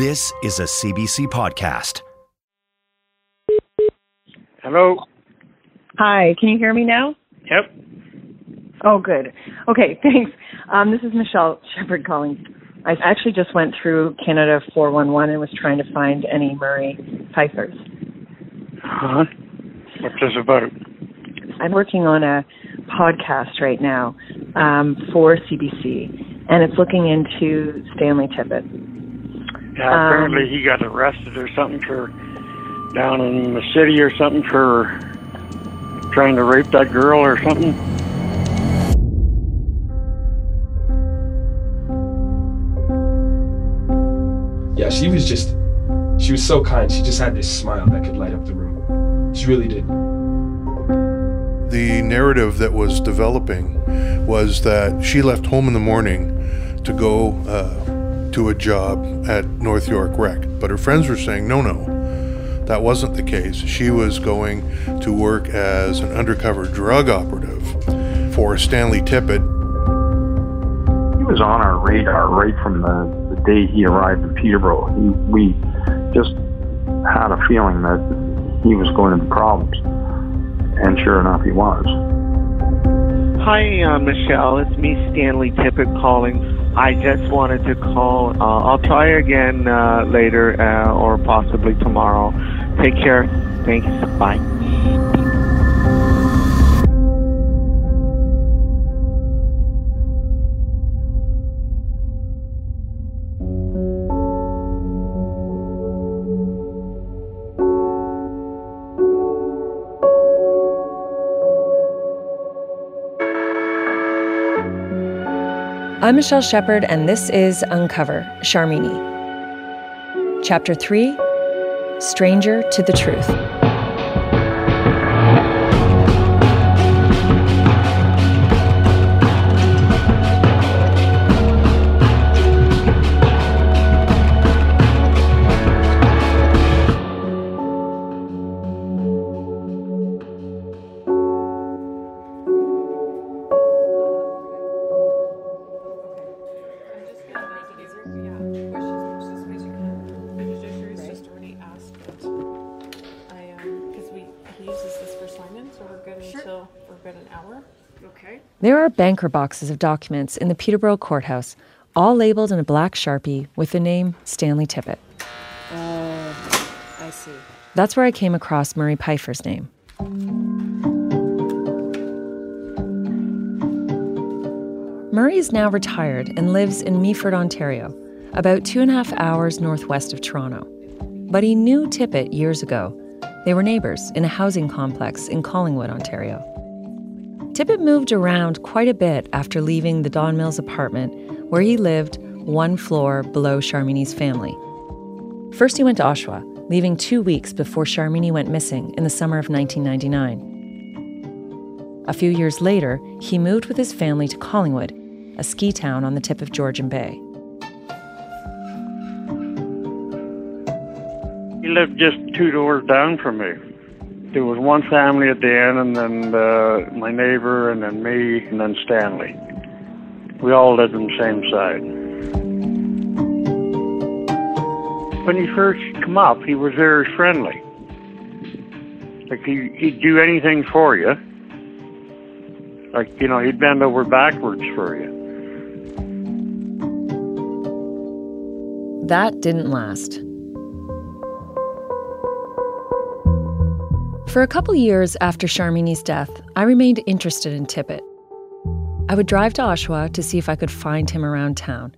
This is a CBC podcast. Hello. Hi, can you hear me now? Yep. Oh, good. Okay, thanks. Um, this is Michelle Shepard calling. I actually just went through Canada 411 and was trying to find any Murray Pfeiffers. Huh? What's this about? I'm working on a podcast right now um, for CBC, and it's looking into Stanley Tippett. Yeah, apparently he got arrested or something for down in the city or something for trying to rape that girl or something. Yeah, she was just, she was so kind. She just had this smile that could light up the room. She really did. The narrative that was developing was that she left home in the morning to go uh, to a job at North York Rec, but her friends were saying, no, no, that wasn't the case. She was going to work as an undercover drug operative for Stanley Tippett. He was on our radar right from the, the day he arrived in Peterborough. He, we just had a feeling that he was going to be problems. And sure enough, he was. Hi, uh, Michelle. It's me, Stanley Tippett, calling. I just wanted to call. Uh, I'll try again uh, later uh, or possibly tomorrow. Take care. Thanks. Bye. I'm Michelle Shepard, and this is Uncover Sharmini. Chapter 3 Stranger to the Truth. Banker boxes of documents in the Peterborough courthouse, all labeled in a black sharpie with the name Stanley Tippett. Oh, I see. That's where I came across Murray Pfeiffer's name. Murray is now retired and lives in Meaford, Ontario, about two and a half hours northwest of Toronto. But he knew Tippett years ago. They were neighbors in a housing complex in Collingwood, Ontario. Tippett moved around quite a bit after leaving the Don Mills apartment, where he lived one floor below Sharmini's family. First, he went to Oshawa, leaving two weeks before Sharmini went missing in the summer of 1999. A few years later, he moved with his family to Collingwood, a ski town on the tip of Georgian Bay. He lived just two doors down from me. There was one family at the end, and then uh, my neighbor, and then me, and then Stanley. We all lived on the same side. When he first came up, he was very friendly. Like he, he'd do anything for you. Like you know, he'd bend over backwards for you. That didn't last. For a couple years after Sharmini's death, I remained interested in Tippett. I would drive to Oshawa to see if I could find him around town.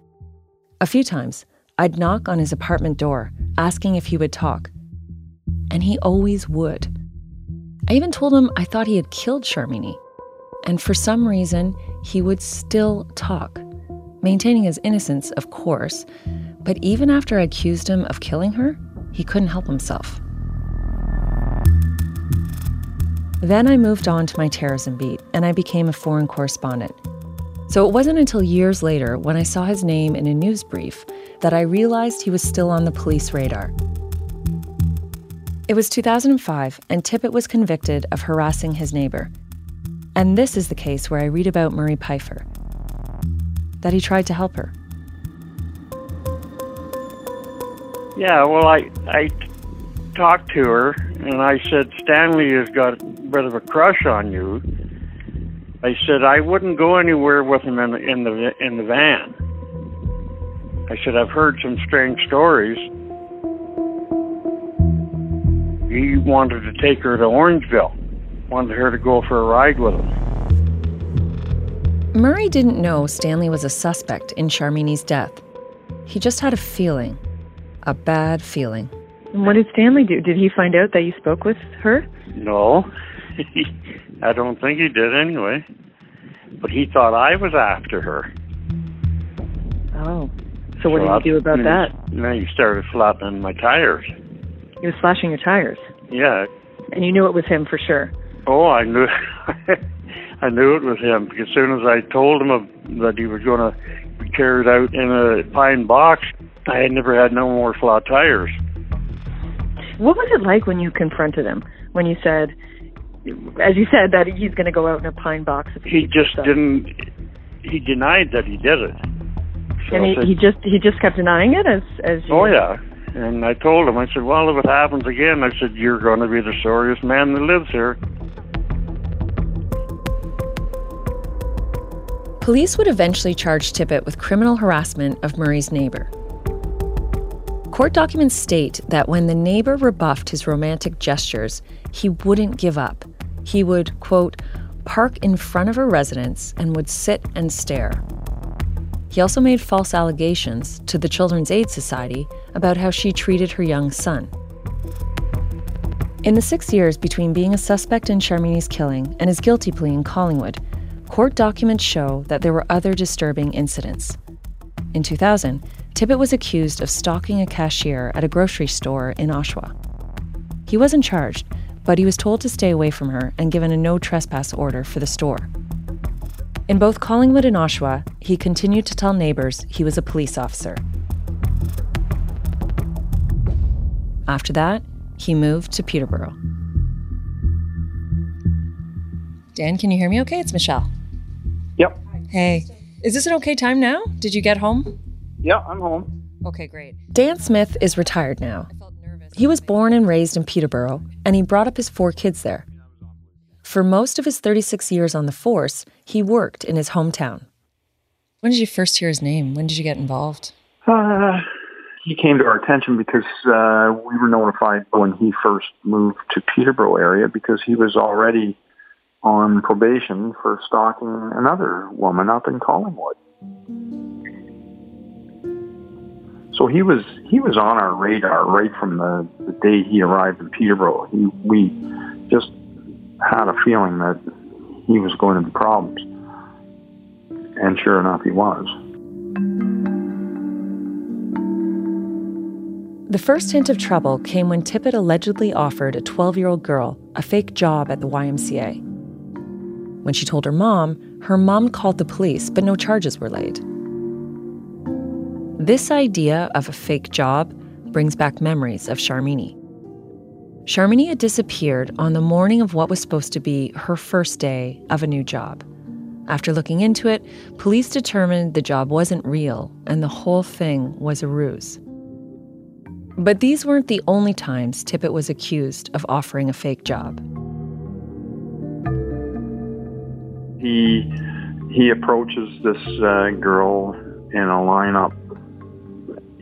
A few times, I'd knock on his apartment door, asking if he would talk. And he always would. I even told him I thought he had killed Sharmini. And for some reason, he would still talk, maintaining his innocence, of course, But even after I accused him of killing her, he couldn't help himself. Then I moved on to my terrorism beat and I became a foreign correspondent. So it wasn't until years later, when I saw his name in a news brief, that I realized he was still on the police radar. It was 2005, and Tippett was convicted of harassing his neighbor. And this is the case where I read about Murray Pipher that he tried to help her. Yeah, well, I I talked to her and I said Stanley has got a bit of a crush on you. I said I wouldn't go anywhere with him in the in the in the van. I said I've heard some strange stories. He wanted to take her to Orangeville, wanted her to go for a ride with him. Murray didn't know Stanley was a suspect in Sharmini's death. He just had a feeling, a bad feeling. And what did Stanley do? Did he find out that you spoke with her? No, I don't think he did anyway. But he thought I was after her. Oh. So what So did you do about hmm. that? Now you started flattening my tires. You was slashing your tires. Yeah. And you knew it was him for sure. Oh, I knew. I knew it was him because as soon as I told him of, that he was going to be carried out in a pine box, I had never had no more flat tires. What was it like when you confronted him? When you said, as you said, that he's going to go out in a pine box? If He just didn't. He denied that he did it. So And he, said, he just he just kept denying it as as you. Oh yeah. And I told him, I said, well, if it happens again, I said, you're going to be the sorriest man that lives here. Police would eventually charge Tippett with criminal harassment of Murray's neighbor. Court documents state that when the neighbor rebuffed his romantic gestures, he wouldn't give up. He would, quote, park in front of her residence and would sit and stare. He also made false allegations to the Children's Aid Society about how she treated her young son. In the six years between being a suspect in Sharmini's killing and his guilty plea in Collingwood, court documents show that there were other disturbing incidents. In 2000, Tippett was accused of stalking a cashier at a grocery store in Oshawa. He wasn't charged, but he was told to stay away from her and given a no trespass order for the store. In both Collingwood and Oshawa, he continued to tell neighbors he was a police officer. After that, he moved to Peterborough. Dan, can you hear me okay? It's Michelle. Yep. Hey. Is this an okay time now? Did you get home? Yeah, I'm home. Okay, great. Dan Smith is retired now. He was born and raised in Peterborough, and he brought up his four kids there. For most of his 36 years on the force, he worked in his hometown. When did you first hear his name? When did you get involved? Uh, he came to our attention because uh, we were notified when he first moved to Peterborough area because he was already on probation for stalking another woman up in Collingwood. So he was he was on our radar right from the, the day he arrived in Peterborough. He, we just had a feeling that he was going to be problems, and sure enough, he was. The first hint of trouble came when Tippett allegedly offered a 12 year old girl a fake job at the YMCA. When she told her mom, her mom called the police, but no charges were laid. This idea of a fake job brings back memories of Sharmini. Sharmini had disappeared on the morning of what was supposed to be her first day of a new job. After looking into it, police determined the job wasn't real and the whole thing was a ruse. But these weren't the only times Tippett was accused of offering a fake job. he he approaches this uh, girl in a lineup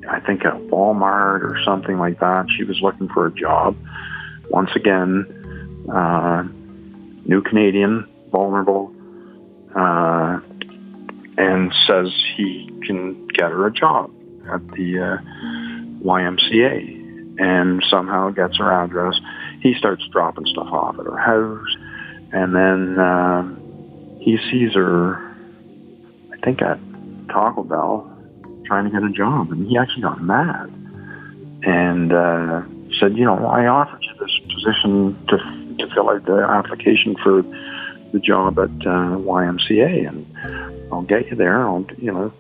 I think at Walmart or something like that. She was looking for a job. Once again, uh, new Canadian, vulnerable, uh, and says he can get her a job at the uh, YMCA and somehow gets her address. He starts dropping stuff off at her house and then uh, he sees her, I think at Taco Bell, trying to get a job. And he actually got mad and uh, said, you know, I offered you this position to, to fill out the application for the job at uh, YMCA, and I'll get you there. I'll, you know.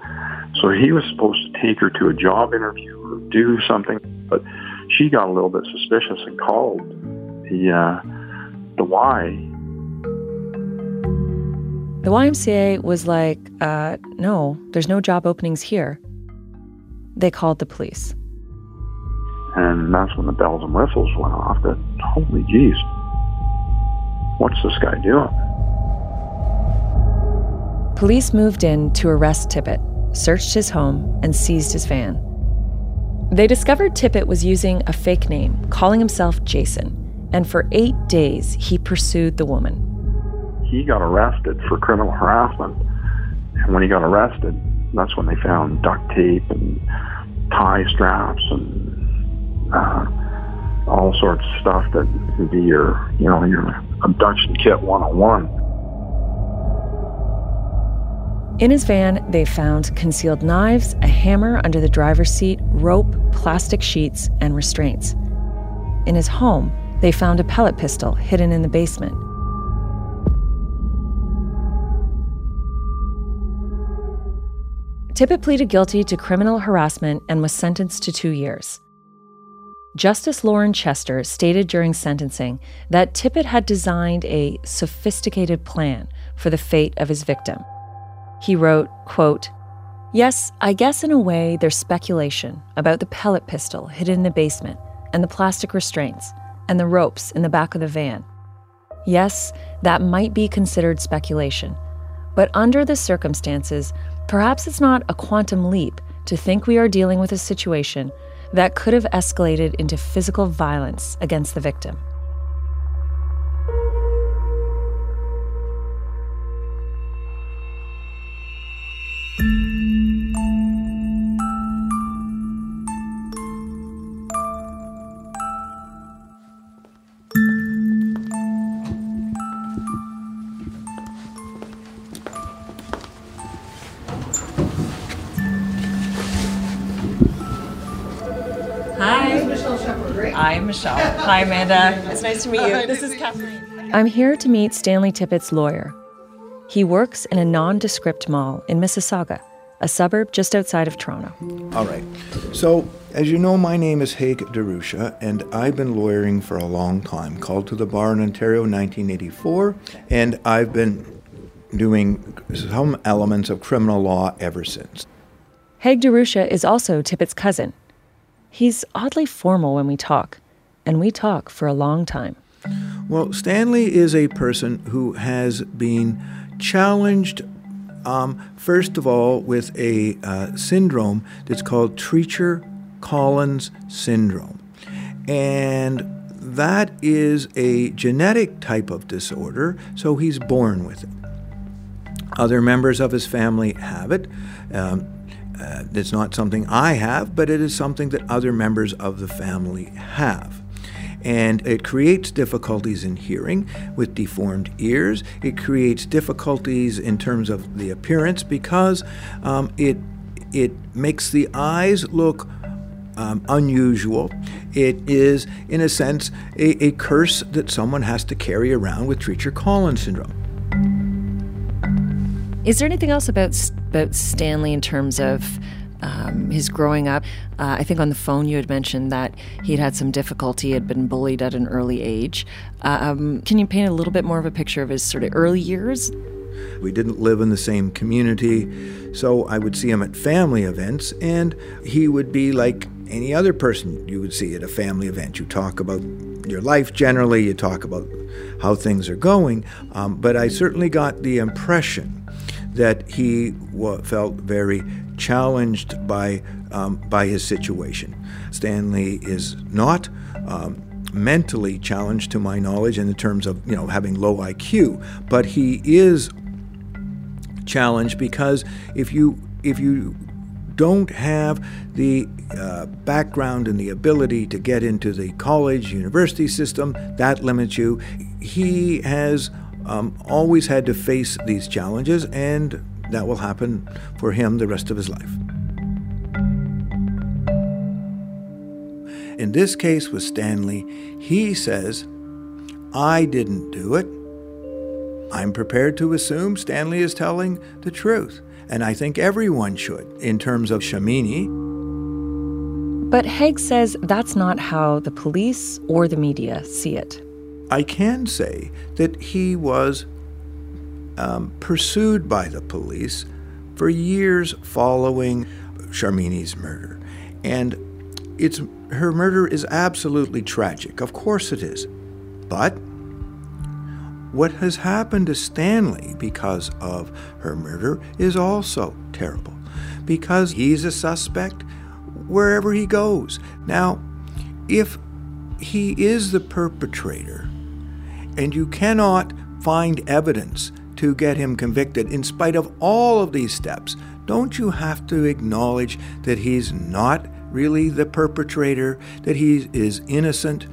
So he was supposed to take her to a job interview or do something, but she got a little bit suspicious and called the uh, the Y. The YMCA was like, uh, no, there's no job openings here. They called the police. And that's when the bells and whistles went off that, holy jeez, what's this guy doing? Police moved in to arrest Tippett, searched his home, and seized his van. They discovered Tippett was using a fake name, calling himself Jason, and for eight days he pursued the woman. He got arrested for criminal harassment, and when he got arrested, that's when they found duct tape and tie straps and uh, all sorts of stuff that would be your, you know, your abduction kit 101. In his van, they found concealed knives, a hammer under the driver's seat, rope, plastic sheets, and restraints. In his home, they found a pellet pistol hidden in the basement. Tippett pleaded guilty to criminal harassment and was sentenced to two years. Justice Lauren Chester stated during sentencing that Tippett had designed a sophisticated plan for the fate of his victim. He wrote, quote, Yes, I guess in a way there's speculation about the pellet pistol hidden in the basement and the plastic restraints and the ropes in the back of the van. Yes, that might be considered speculation, but under the circumstances, perhaps it's not a quantum leap to think we are dealing with a situation that could have escalated into physical violence against the victim. Michelle. Hi, Amanda. It's nice to meet you. This is Kathleen. I'm here to meet Stanley Tippett's lawyer. He works in a nondescript mall in Mississauga, a suburb just outside of Toronto. All right. So, as you know, my name is Haig DeRusha, and I've been lawyering for a long time. Called to the bar in Ontario in 1984, and I've been doing some elements of criminal law ever since. Haig DeRusha is also Tippett's cousin. He's oddly formal when we talk, and we talk for a long time. Well, Stanley is a person who has been challenged, um, first of all, with a uh, syndrome that's called Treacher Collins syndrome. And that is a genetic type of disorder, so he's born with it. Other members of his family have it. Um, uh, it's not something I have, but it is something that other members of the family have. And it creates difficulties in hearing with deformed ears. It creates difficulties in terms of the appearance because um, it, it makes the eyes look um, unusual. It is, in a sense, a, a curse that someone has to carry around with Treacher Collins syndrome. Is there anything else about about Stanley in terms of um, his growing up? Uh, I think on the phone you had mentioned that he'd had some difficulty, had been bullied at an early age. Um, can you paint a little bit more of a picture of his sort of early years? We didn't live in the same community, so I would see him at family events, and he would be like any other person you would see at a family event. You talk about your life generally, you talk about how things are going, um, but I certainly got the impression that he felt very challenged by, um, by his situation. Stanley is not um, mentally challenged, to my knowledge, in the terms of you know having low IQ, but he is challenged because if you if you don't have the uh, background and the ability to get into the college university system, that limits you. He has um, always had to face these challenges, and that will happen for him the rest of his life. In this case with Stanley, he says, I didn't do it. I'm prepared to assume Stanley is telling the truth, and I think everyone should in terms of Sharmini. But Haig says that's not how the police or the media see it. I can say that he was um, pursued by the police for years following Sharmini's murder. And it's, her murder is absolutely tragic. Of course it is. But what has happened to Stanley because of her murder is also terrible because he's a suspect wherever he goes. Now, if he is the perpetrator and you cannot find evidence to get him convicted in spite of all of these steps, don't you have to acknowledge that he's not really the perpetrator, that he is innocent,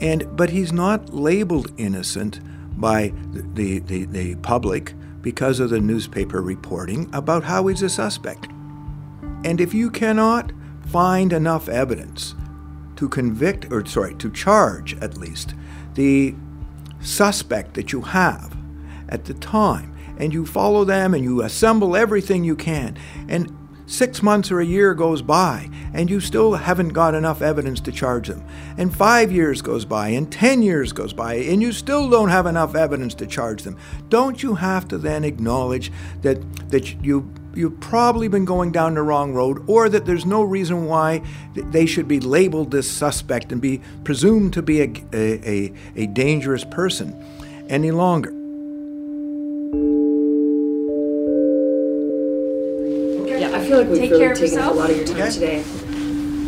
and but he's not labeled innocent by the, the, the public because of the newspaper reporting about how he's a suspect. And if you cannot find enough evidence to convict, or sorry, to charge at least, the suspect that you have at the time, and you follow them and you assemble everything you can, and Six months or a year goes by, and you still haven't got enough evidence to charge them. And five years goes by, and ten years goes by, and you still don't have enough evidence to charge them. Don't you have to then acknowledge that, that you, you've probably been going down the wrong road, or that there's no reason why they should be labeled this suspect and be presumed to be a, a, a, a dangerous person any longer? Feel like we've Take really taken up a lot of your time okay. today.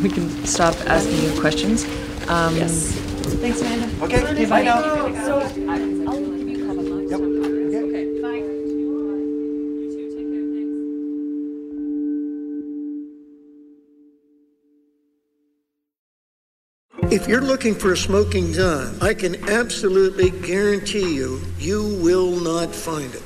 We can stop asking you questions. Um, yes. Thanks, Amanda. Okay, okay bye now. So, If you're looking for a smoking gun, I can absolutely guarantee you, you will not find it.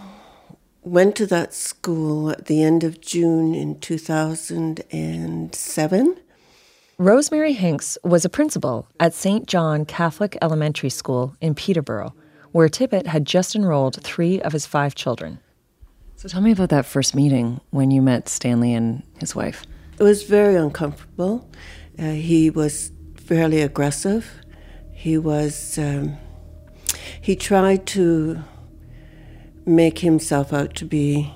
went to that school at the end of June in 2007. Rosemary Hinks was a principal at St. John Catholic Elementary School in Peterborough, where Tippett had just enrolled three of his five children. So tell me about that first meeting when you met Stanley and his wife. It was very uncomfortable. Uh, he was fairly aggressive. He was, um, he tried to make himself out to be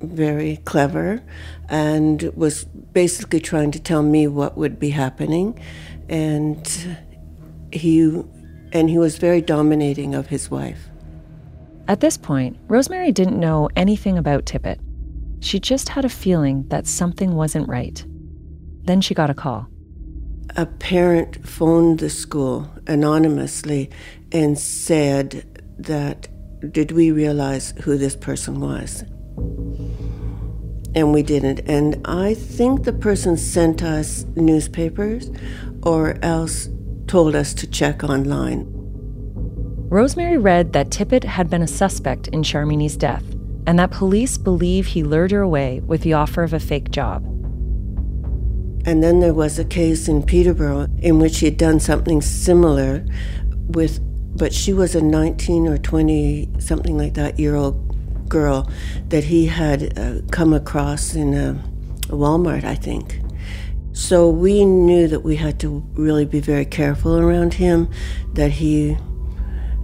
very clever and was basically trying to tell me what would be happening and he and he was very dominating of his wife. At this point, Rosemary didn't know anything about Tippett. She just had a feeling that something wasn't right. Then she got a call. A parent phoned the school anonymously and said that did we realize who this person was. And we didn't. And I think the person sent us newspapers or else told us to check online. Rosemary read that Tippett had been a suspect in Sharmini's death and that police believe he lured her away with the offer of a fake job. And then there was a case in Peterborough in which he had done something similar with but she was a 19 or 20 something like that year old girl that he had uh, come across in a, a Walmart, I think. So we knew that we had to really be very careful around him, that he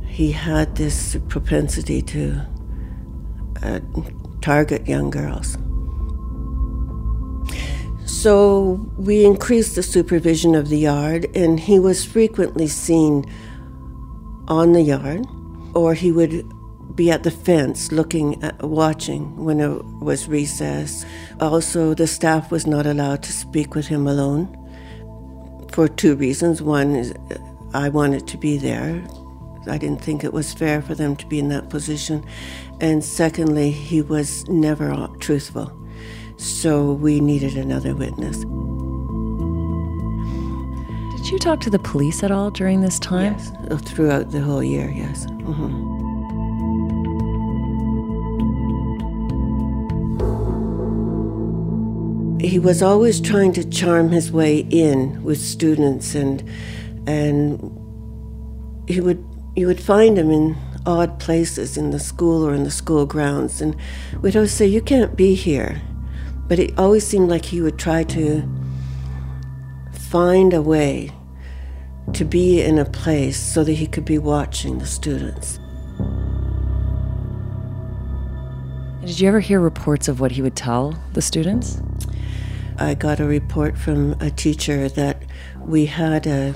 he had this propensity to uh, target young girls. So we increased the supervision of the yard, and he was frequently seen on the yard, or he would be at the fence looking at watching when it was recess. Also, the staff was not allowed to speak with him alone for two reasons. One is uh, I wanted to be there. I didn't think it was fair for them to be in that position. And secondly, he was never truthful. So we needed another witness. Did you talk to the police at all during this time? Yes, uh, throughout the whole year, yes. Mm-hmm. He was always trying to charm his way in with students and and he would you would find him in odd places in the school or in the school grounds and we'd always say you can't be here but it always seemed like he would try to find a way to be in a place so that he could be watching the students did you ever hear reports of what he would tell the students i got a report from a teacher that we had a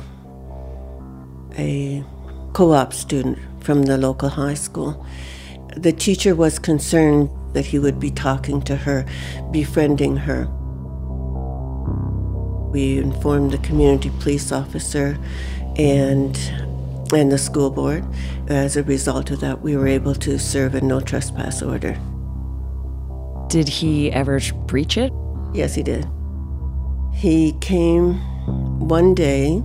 a co op student from the local high school. The teacher was concerned that he would be talking to her, befriending her. We informed the community police officer and and the school board. As a result of that, we were able to serve a no trespass order. Did he ever breach it? Yes, he did. He came one day.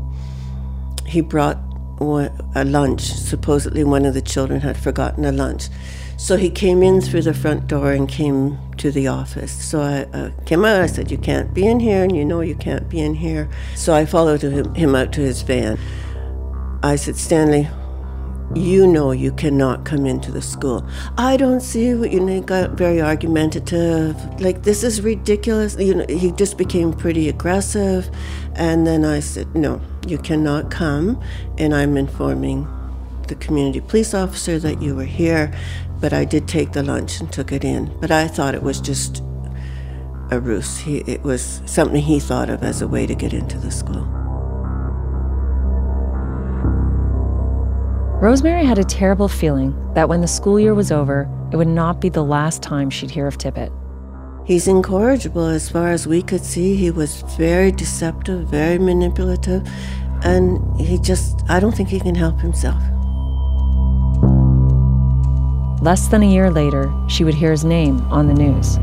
He brought a lunch. Supposedly, one of the children had forgotten a lunch. So he came in through the front door and came to the office. So I uh, came out. I said, You can't be in here, and you know you can't be in here. So I followed him, out to his van. I said, Stanley, you know you cannot come into the school. I don't see what you know. He got very argumentative. Like this is ridiculous. You know, he just became pretty aggressive, and then I said, no, you cannot come, and I'm informing the community police officer that you were here. But I did take the lunch and took it in. But I thought it was just a ruse. He, it was something he thought of as a way to get into the school. Rosemary had a terrible feeling that when the school year was over, it would not be the last time she'd hear of Tippett. He's incorrigible as far as we could see. He was very deceptive, very manipulative, and he just, I don't think he can help himself. Less than a year later, she would hear his name on the news.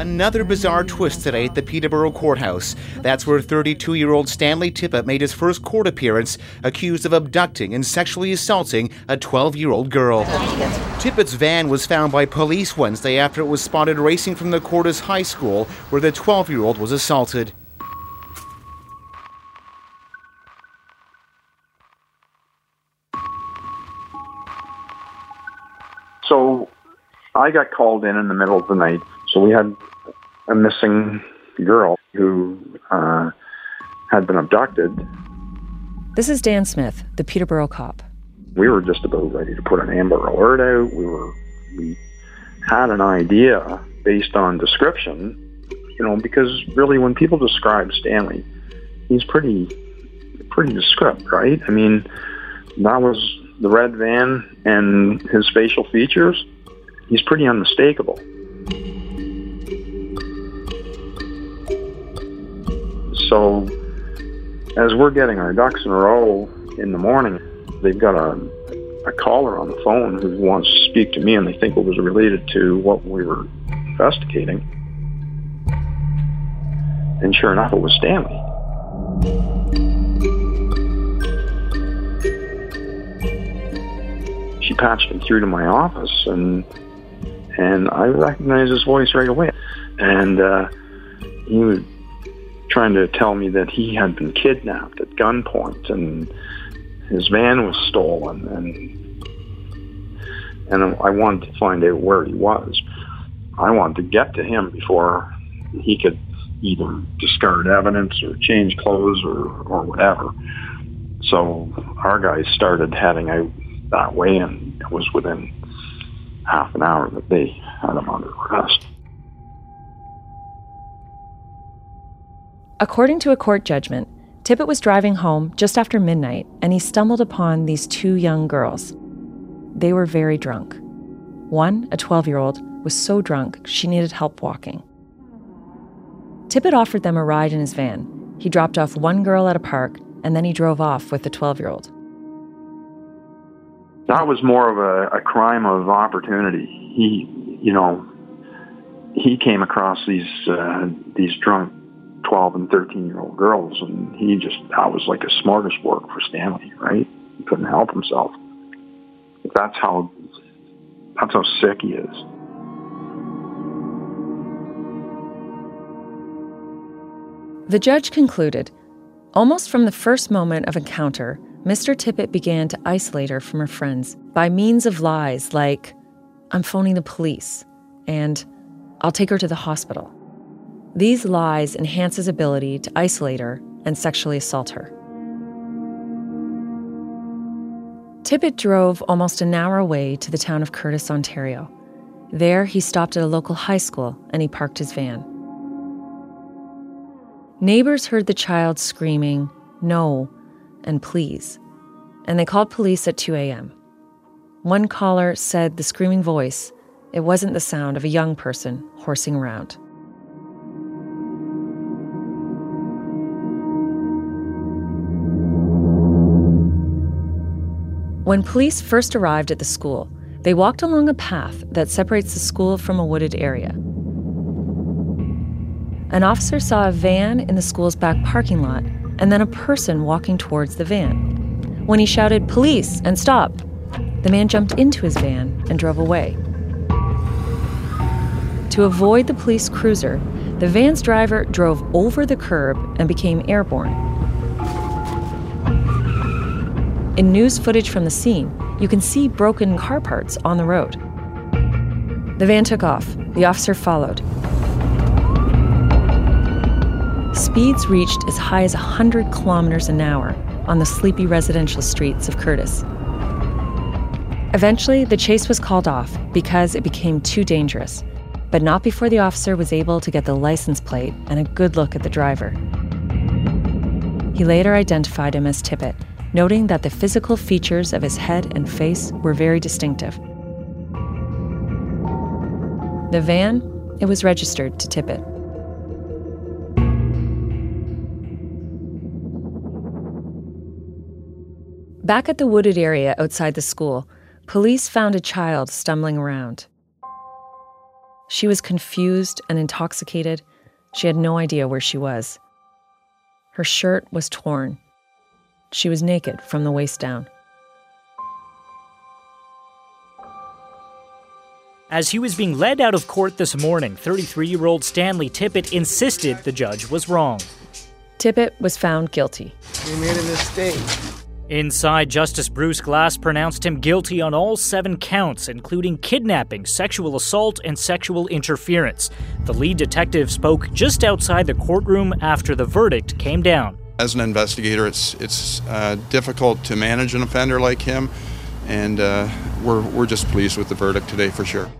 Another bizarre twist today at the Peterborough Courthouse. That's where 32 year old Stanley Tippett made his first court appearance, accused of abducting and sexually assaulting a 12 year old girl. Tippett's van was found by police Wednesday after it was spotted racing from the Courtice High School, where the 12 year old was assaulted. So I got called in in the middle of the night. So we had a missing girl who uh, had been abducted. This is Dan Smith, the Peterborough cop. We were just about ready to put an Amber Alert out. We were we had an idea based on description, you know, because really when people describe Stanley, he's pretty pretty descriptive, right? I mean, that was the red van and his facial features. He's pretty unmistakable. So, as we're getting our ducks in a row in the morning, they've got a, a caller on the phone who wants to speak to me, and they think it was related to what we were investigating. And sure enough, it was Stanley. She patched me through to my office, and and I recognized his voice right away. And uh, he was trying to tell me that he had been kidnapped at gunpoint and his van was stolen and and I wanted to find out where he was. I wanted to get to him before he could either discard evidence or change clothes or, or whatever. So our guys started heading out that way and it was within half an hour that they had him under arrest. According to a court judgment, Tippett was driving home just after midnight and he stumbled upon these two young girls. They were very drunk. One, a 12 year old, was so drunk she needed help walking. Tippett offered them a ride in his van. He dropped off one girl at a park and then he drove off with the 12 year old. That was more of a, a crime of opportunity. He, you know, he came across these uh, these drunk 12 and 13 year old girls, and he just that was like a smorgasbord for Stanley, right? He couldn't help himself. That's how that's how sick he is. The judge concluded almost from the first moment of encounter, Mr. Tippett began to isolate her from her friends by means of lies like, I'm phoning the police, and I'll take her to the hospital. These lies enhance his ability to isolate her and sexually assault her. Tippett drove almost an hour away to the town of Courtice, Ontario. There, he stopped at a local high school and he parked his van. Neighbors heard the child screaming, No, and please, and they called police at 2 a.m. One caller said the screaming voice, it wasn't the sound of a young person horsing around. When police first arrived at the school, they walked along a path that separates the school from a wooded area. An officer saw a van in the school's back parking lot and then a person walking towards the van. When he shouted, Police, and stop, the man jumped into his van and drove away. To avoid the police cruiser, the van's driver drove over the curb and became airborne. In news footage from the scene, you can see broken car parts on the road. The van took off. The officer followed. Speeds reached as high as 100 kilometers an hour on the sleepy residential streets of Courtice. Eventually, the chase was called off because it became too dangerous, but not before the officer was able to get the license plate and a good look at the driver. He later identified him as Tippett noting that the physical features of his head and face were very distinctive. The van, it was registered to Tippett. Back at the wooded area outside the school, police found a child stumbling around. She was confused and intoxicated. She had no idea where she was. Her shirt was torn she was naked from the waist down. As he was being led out of court this morning, 33 year old Stanley Tippett insisted the judge was wrong. Tippett was found guilty. We made a mistake. Inside, Justice Bruce Glass pronounced him guilty on all seven counts, including kidnapping, sexual assault, and sexual interference. The lead detective spoke just outside the courtroom after the verdict came down. As an investigator, it's it's uh, difficult to manage an offender like him, and uh, we're we're just pleased with the verdict today for sure.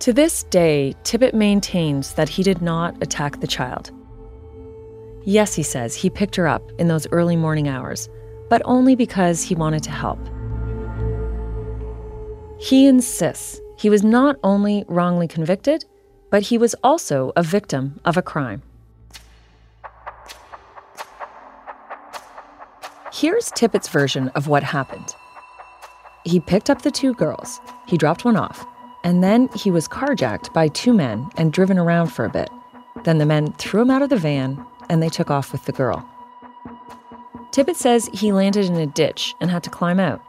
To this day, Tippett maintains that he did not attack the child. Yes, he says he picked her up in those early morning hours, but only because he wanted to help. He insists he was not only wrongly convicted, but he was also a victim of a crime. Here's Tippett's version of what happened. He picked up the two girls, he dropped one off, and then he was carjacked by two men and driven around for a bit. Then the men threw him out of the van and they took off with the girl. Tippett says he landed in a ditch and had to climb out.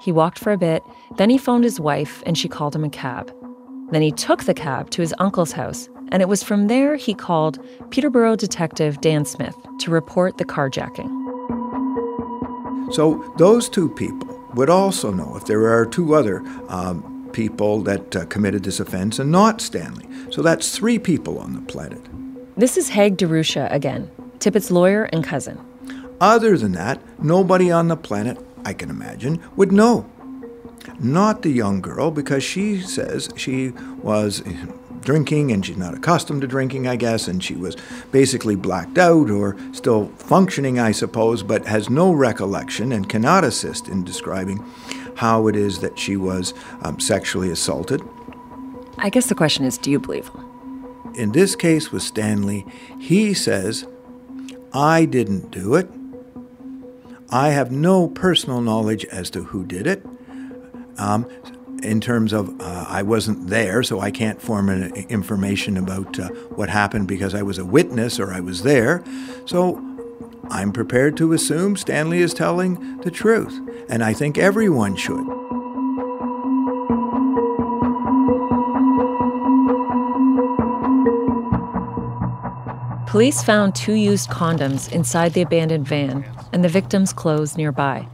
He walked for a bit, then he phoned his wife and she called him a cab. Then he took the cab to his uncle's house, and it was from there he called Peterborough detective Dan Smith to report the carjacking. So those two people would also know if there are two other um, people that uh, committed this offense and not Stanley. So that's three people on the planet. This is Haig DeRusha again, Tippett's lawyer and cousin. Other than that, nobody on the planet, I can imagine, would know. Not the young girl, because she says she was drinking and she's not accustomed to drinking, I guess, and she was basically blacked out or still functioning, I suppose, but has no recollection and cannot assist in describing how it is that she was um, sexually assaulted. I guess the question is do you believe him? In this case with Stanley, he says, I didn't do it. I have no personal knowledge as to who did it. Um, in terms of uh, I wasn't there, so I can't form an information about uh, what happened because I was a witness or I was there. So I'm prepared to assume Stanley is telling the truth, and I think everyone should. Police found two used condoms inside the abandoned van and the victim's clothes nearby.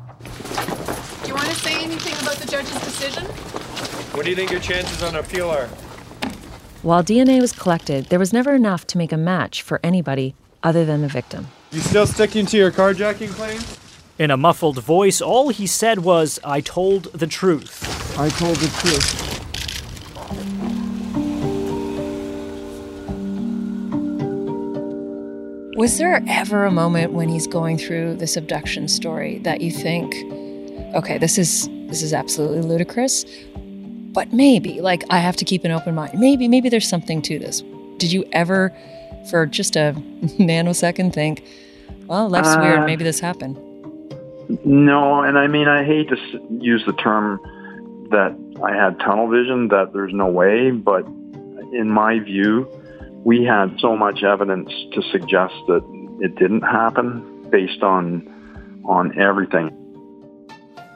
Judge's decision? What do you think your chances on appeal are? While DNA was collected, there was never enough to make a match for anybody other than the victim. You still sticking to your carjacking claim? In a muffled voice, all he said was, I told the truth. I told the truth. Was there ever a moment when he's going through this abduction story that you think, okay, this is this is absolutely ludicrous, but maybe like I have to keep an open mind. Maybe maybe there's something to this. Did you ever for just a nanosecond think, well, life's uh, weird, maybe this happened? No, and I mean I hate to use the term that I had tunnel vision that there's no way, but in my view, we had so much evidence to suggest that it didn't happen based on on everything.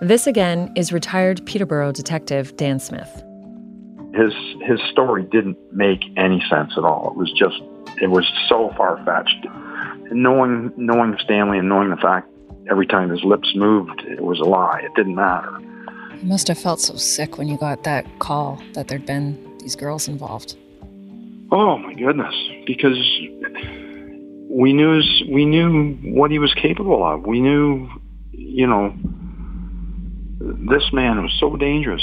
This again is retired Peterborough detective Dan Smith. His his story didn't make any sense at all. It was just it was so far fetched. Knowing knowing Stanley and knowing the fact every time his lips moved, it was a lie. It didn't matter. You must have felt so sick when you got that call that there'd been these girls involved. Oh my goodness! Because we knew we knew what he was capable of. We knew, you know, this man was so dangerous.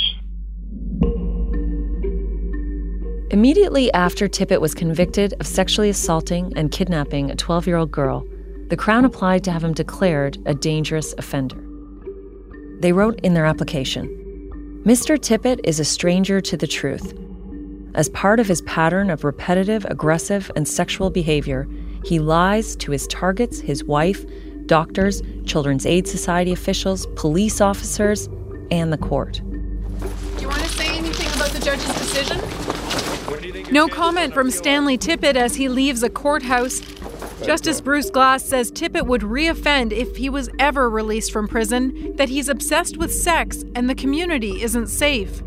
Immediately after Tippett was convicted of sexually assaulting and kidnapping a 12 year old girl, the Crown applied to have him declared a dangerous offender. They wrote in their application Mr. Tippett is a stranger to the truth as part of his pattern of repetitive, aggressive, and sexual behavior, he lies to his targets, his wife, doctors, Children's Aid Society officials, police officers, and the court. Do you want to say anything about the judge's decision? No comment from Stanley Tippett as he leaves a courthouse. Justice Bruce Glass says Tippett would reoffend if he was ever released from prison, that he's obsessed with sex and the community isn't safe.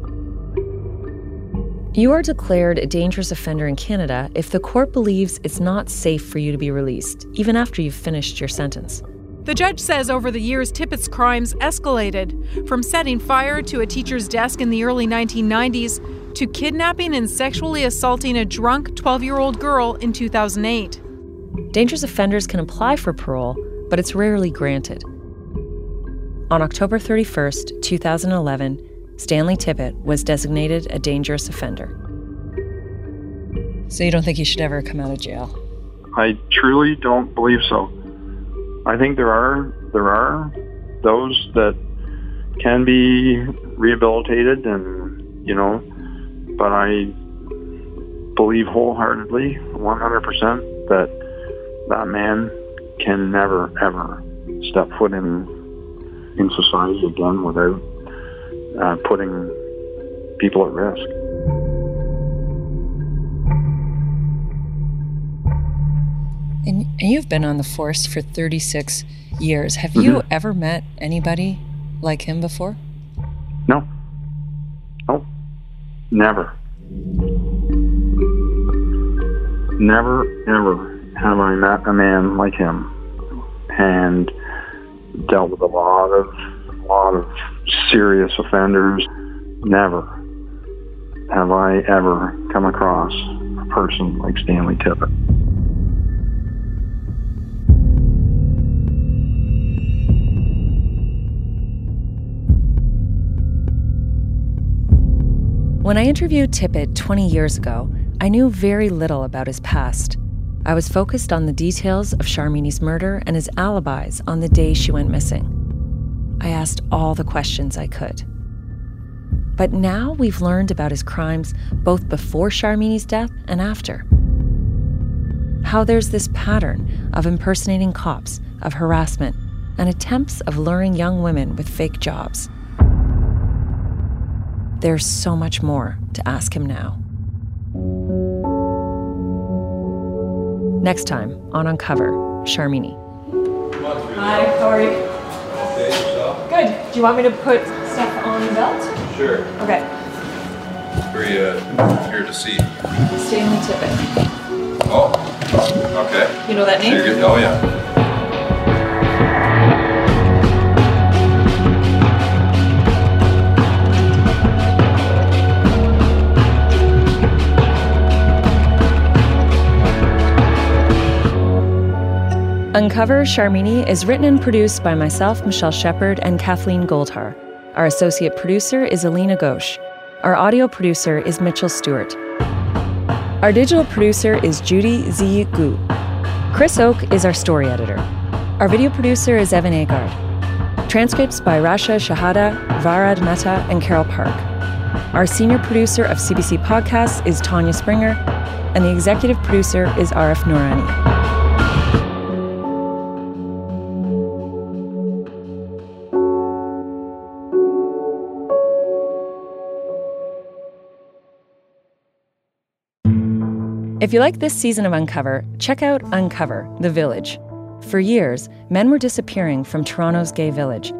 You are declared a dangerous offender in Canada if the court believes it's not safe for you to be released, even after you've finished your sentence. The judge says over the years, Tippett's crimes escalated from setting fire to a teacher's desk in the early 1990s to kidnapping and sexually assaulting a drunk 12 year old girl in 2008. Dangerous offenders can apply for parole, but it's rarely granted. On October 31st, 2011, Stanley Tippett was designated a dangerous offender. So you don't think he should ever come out of jail? I truly don't believe so. I think there are there are those that can be rehabilitated and you know, but I believe wholeheartedly, 100% that that man can never ever step foot in in society again without uh, putting people at risk. And, and you've been on the force for 36 years. Have mm-hmm. you ever met anybody like him before? No. No. Never. Never, ever have I met a man like him and dealt with a lot of, a lot of serious offenders. Never have I ever come across a person like Stanley Tippett. When I interviewed Tippett 20 years ago, I knew very little about his past. I was focused on the details of Sharmini's murder and his alibis on the day she went missing. I asked all the questions I could. But now we've learned about his crimes both before Sharmini's death and after. How there's this pattern of impersonating cops, of harassment, and attempts of luring young women with fake jobs. There's so much more to ask him now. Next time on Uncover, Sharmini. Hi, how are you? Do you want me to put stuff on the belt? Sure. Okay. Are uh, here to see? Stanley Tippett. Oh, okay. You know that name? you're oh, yeah. Uncover Sharmini is written and produced by myself, Michelle Shepard, and Kathleen Goldhar. Our associate producer is Alina Ghosh. Our audio producer is Mitchell Stewart. Our digital producer is Judy Z. Gu. Chris Oak is our story editor. Our video producer is Evan Agard. Transcripts by Rasha Shahada, Varad Mehta, and Carol Park. Our senior producer of CBC Podcasts is Tanya Springer, and the executive producer is Arif Noorani. If you like this season of Uncover, check out Uncover The Village. For years, men were disappearing from Toronto's gay village.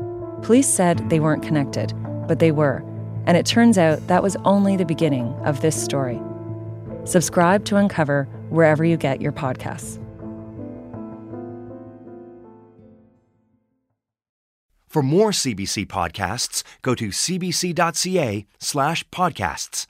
Police said they weren't connected, but they were, and it turns out that was only the beginning of this story. Subscribe to Uncover wherever you get your podcasts. For more CBC podcasts, go to cbc.ca slash podcasts.